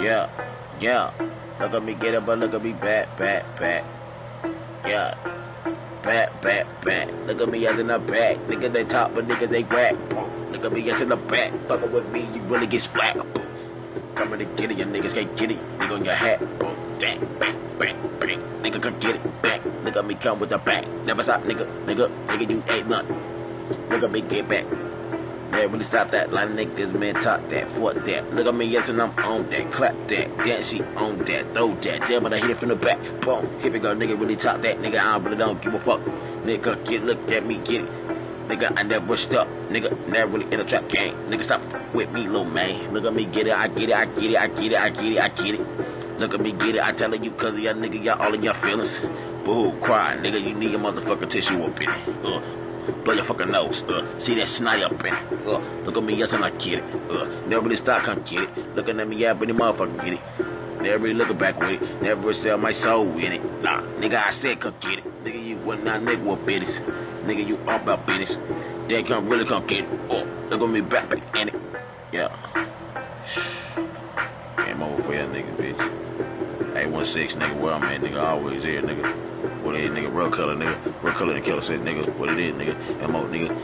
Yeah, yeah. Look at me get up, but look at me back, back, back. Yeah. Back, back, back. Look at me as in the back. Niggas they top, but niggas they whack. Look at me as in the back. Fuckin' with me, you really get splat. Coming to get it, your niggas can't get it. Nigga on your hat. Back, back, back, back. Nigga can get it back. Look at me come with the back. Never stop, nigga. Nigga, nigga, you ain't nothing. Look at me get back. Man, really stop that. Line of niggas, man, talk that, fuck that. Look at me, yes, and I'm on that. Clap that, dance, she on that, throw that. Damn, but I hit it from the back. Boom, here we go, nigga, really talk that. Nigga, I really don't give a fuck. Nigga, get, look at me, get it. Nigga, I never stuck. Nigga, never really in a trap game. Nigga, stop with me, little man. Look at me, get it, I get it, I get it, I get it, I get it, I get it. Look at me, get it, I telling you, cause of y'all nigga, y'all all in your feelings. Boo, cry, nigga, you need a motherfucking tissue up in it. Uh. Fucking nose. Uh, see that snot up in it. Uh, look at me, yes, and I get it. Uh, never really stop, come get it. Looking at me, yeah, but the motherfucker get it. Never really looking back with it. Never really sell my soul in it. Nah, nigga, I said come get it. Nigga, you was not nigga with business. Nigga, you all about business. They come really come get it. Oh, look at me back, back in it. Yeah. Game over for y'all niggas, bitch. 816, nigga, where I'm at, nigga, always here, nigga. What it is, nigga, real color, nigga. Real color, and killer said, nigga, what it is, nigga. MO, nigga.